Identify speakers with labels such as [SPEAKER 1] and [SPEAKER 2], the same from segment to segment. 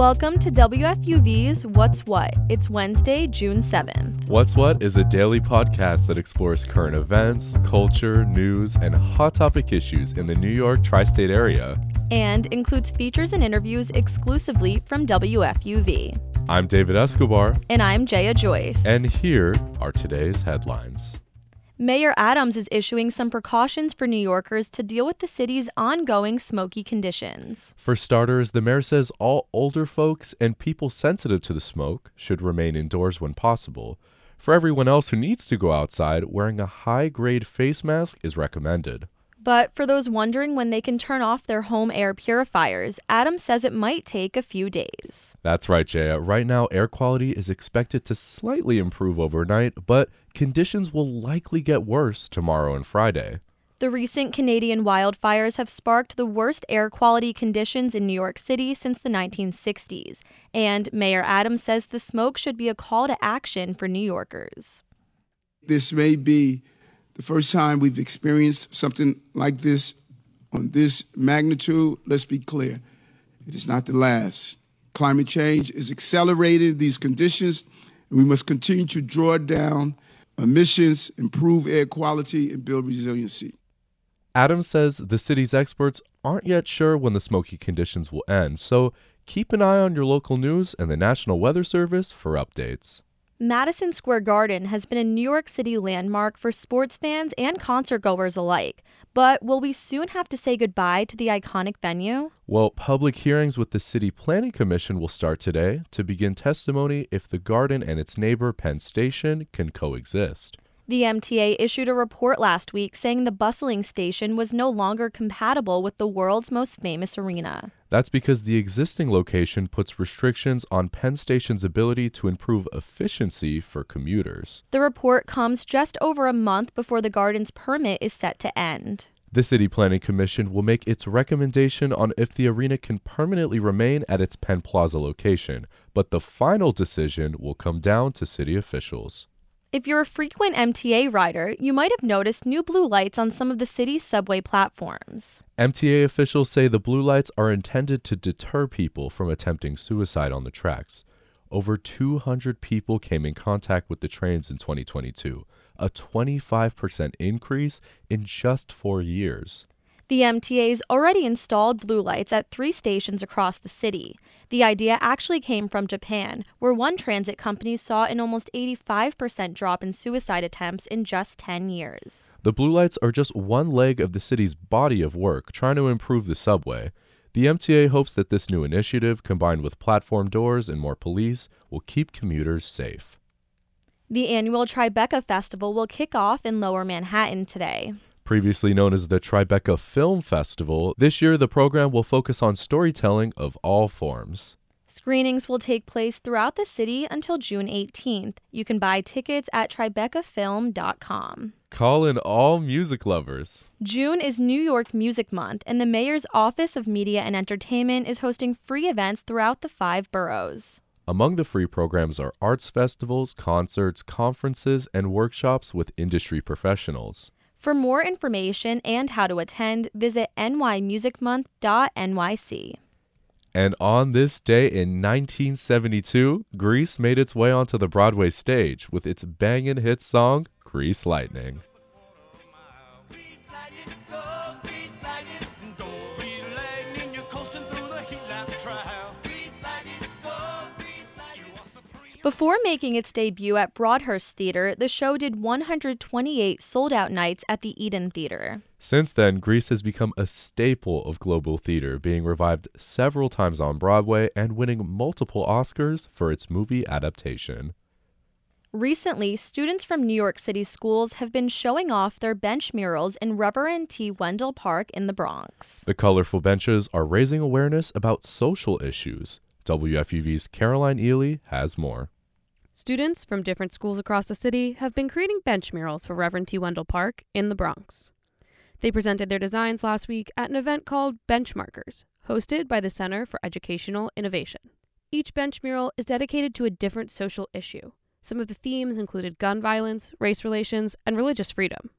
[SPEAKER 1] Welcome to WFUV's What's What. It's Wednesday, June 7th.
[SPEAKER 2] What's What is a daily podcast that explores current events, culture, news, and hot topic issues in the New York tri state area.
[SPEAKER 1] And includes features and interviews exclusively from WFUV.
[SPEAKER 2] I'm David Escobar.
[SPEAKER 1] And I'm Jaya Joyce.
[SPEAKER 2] And here are today's headlines.
[SPEAKER 1] Mayor Adams is issuing some precautions for New Yorkers to deal with the city's ongoing smoky conditions.
[SPEAKER 2] For starters, the mayor says all older folks and people sensitive to the smoke should remain indoors when possible. For everyone else who needs to go outside, wearing a high grade face mask is recommended.
[SPEAKER 1] But for those wondering when they can turn off their home air purifiers, Adams says it might take a few days.
[SPEAKER 2] That's right, Jaya. Right now, air quality is expected to slightly improve overnight, but conditions will likely get worse tomorrow and Friday.
[SPEAKER 1] The recent Canadian wildfires have sparked the worst air quality conditions in New York City since the 1960s, and Mayor Adams says the smoke should be a call to action for New Yorkers.
[SPEAKER 3] This may be the first time we've experienced something like this on this magnitude, let's be clear, it is not the last. Climate change is accelerating these conditions, and we must continue to draw down emissions, improve air quality, and build resiliency.
[SPEAKER 2] Adams says the city's experts aren't yet sure when the smoky conditions will end, so keep an eye on your local news and the National Weather Service for updates.
[SPEAKER 1] Madison Square Garden has been a New York City landmark for sports fans and concert goers alike. But will we soon have to say goodbye to the iconic venue?
[SPEAKER 2] Well, public hearings with the City Planning Commission will start today to begin testimony if the garden and its neighbor, Penn Station, can coexist.
[SPEAKER 1] The MTA issued a report last week saying the bustling station was no longer compatible with the world's most famous arena.
[SPEAKER 2] That's because the existing location puts restrictions on Penn Station's ability to improve efficiency for commuters.
[SPEAKER 1] The report comes just over a month before the garden's permit is set to end.
[SPEAKER 2] The City Planning Commission will make its recommendation on if the arena can permanently remain at its Penn Plaza location, but the final decision will come down to city officials.
[SPEAKER 1] If you're a frequent MTA rider, you might have noticed new blue lights on some of the city's subway platforms.
[SPEAKER 2] MTA officials say the blue lights are intended to deter people from attempting suicide on the tracks. Over 200 people came in contact with the trains in 2022, a 25% increase in just four years.
[SPEAKER 1] The MTA's already installed blue lights at three stations across the city. The idea actually came from Japan, where one transit company saw an almost 85% drop in suicide attempts in just 10 years.
[SPEAKER 2] The blue lights are just one leg of the city's body of work trying to improve the subway. The MTA hopes that this new initiative, combined with platform doors and more police, will keep commuters safe.
[SPEAKER 1] The annual Tribeca Festival will kick off in Lower Manhattan today.
[SPEAKER 2] Previously known as the Tribeca Film Festival, this year the program will focus on storytelling of all forms.
[SPEAKER 1] Screenings will take place throughout the city until June 18th. You can buy tickets at tribecafilm.com.
[SPEAKER 2] Call in all music lovers.
[SPEAKER 1] June is New York Music Month, and the Mayor's Office of Media and Entertainment is hosting free events throughout the five boroughs.
[SPEAKER 2] Among the free programs are arts festivals, concerts, conferences, and workshops with industry professionals.
[SPEAKER 1] For more information and how to attend, visit nymusicmonth.nyc.
[SPEAKER 2] And on this day in 1972, Grease made its way onto the Broadway stage with its banging hit song, Grease Lightning.
[SPEAKER 1] Before making its debut at Broadhurst Theater, the show did 128 sold out nights at the Eden Theater.
[SPEAKER 2] Since then, Grease has become a staple of global theater, being revived several times on Broadway and winning multiple Oscars for its movie adaptation.
[SPEAKER 1] Recently, students from New York City schools have been showing off their bench murals in Reverend T. Wendell Park in the Bronx.
[SPEAKER 2] The colorful benches are raising awareness about social issues. WFUV's Caroline Ely has more.
[SPEAKER 4] Students from different schools across the city have been creating bench murals for Reverend T. Wendell Park in the Bronx. They presented their designs last week at an event called Benchmarkers, hosted by the Center for Educational Innovation. Each bench mural is dedicated to a different social issue. Some of the themes included gun violence, race relations, and religious freedom.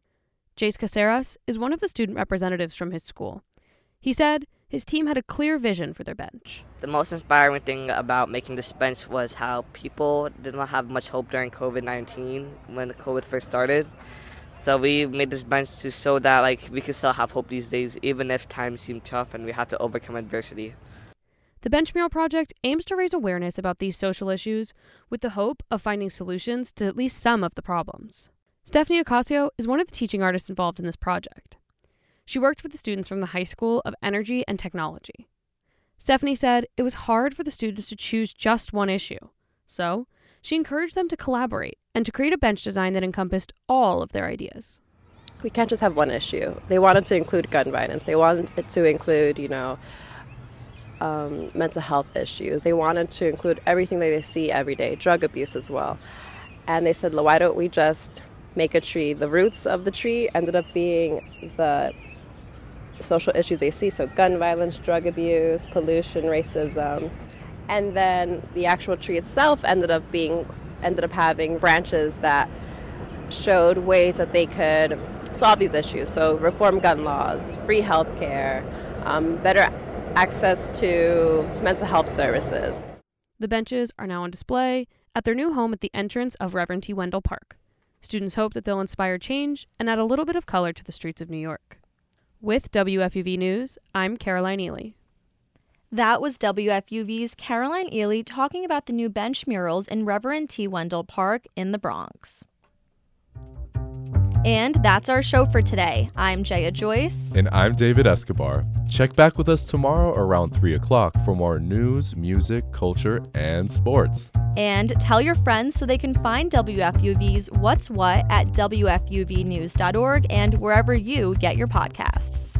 [SPEAKER 4] Jace Caceres is one of the student representatives from his school. He said his team had a clear vision for their bench.
[SPEAKER 5] The most inspiring thing about making this bench was how people did not have much hope during COVID 19 when COVID first started. So we made this bench to show that like we can still have hope these days, even if times seem tough and we have to overcome adversity.
[SPEAKER 4] The Bench Mural Project aims to raise awareness about these social issues with the hope of finding solutions to at least some of the problems. Stephanie Ocasio is one of the teaching artists involved in this project. She worked with the students from the High School of Energy and Technology. Stephanie said it was hard for the students to choose just one issue, so she encouraged them to collaborate and to create a bench design that encompassed all of their ideas.
[SPEAKER 6] We can't just have one issue. They wanted to include gun violence. They wanted it to include, you know, um, mental health issues. They wanted to include everything that they see every day, drug abuse as well. And they said, well, why don't we just make a tree? The roots of the tree ended up being the social issues they see so gun violence, drug abuse, pollution, racism. And then the actual tree itself ended up being ended up having branches that showed ways that they could solve these issues. So reform gun laws, free health care, um, better access to mental health services.
[SPEAKER 4] The benches are now on display at their new home at the entrance of Reverend T. Wendell Park. Students hope that they'll inspire change and add a little bit of color to the streets of New York. With WFUV News, I'm Caroline Ely.
[SPEAKER 1] That was WFUV's Caroline Ely talking about the new bench murals in Reverend T. Wendell Park in the Bronx. And that's our show for today. I'm Jaya Joyce.
[SPEAKER 2] And I'm David Escobar. Check back with us tomorrow around 3 o'clock for more news, music, culture, and sports.
[SPEAKER 1] And tell your friends so they can find WFUV's What's What at WFUVnews.org and wherever you get your podcasts.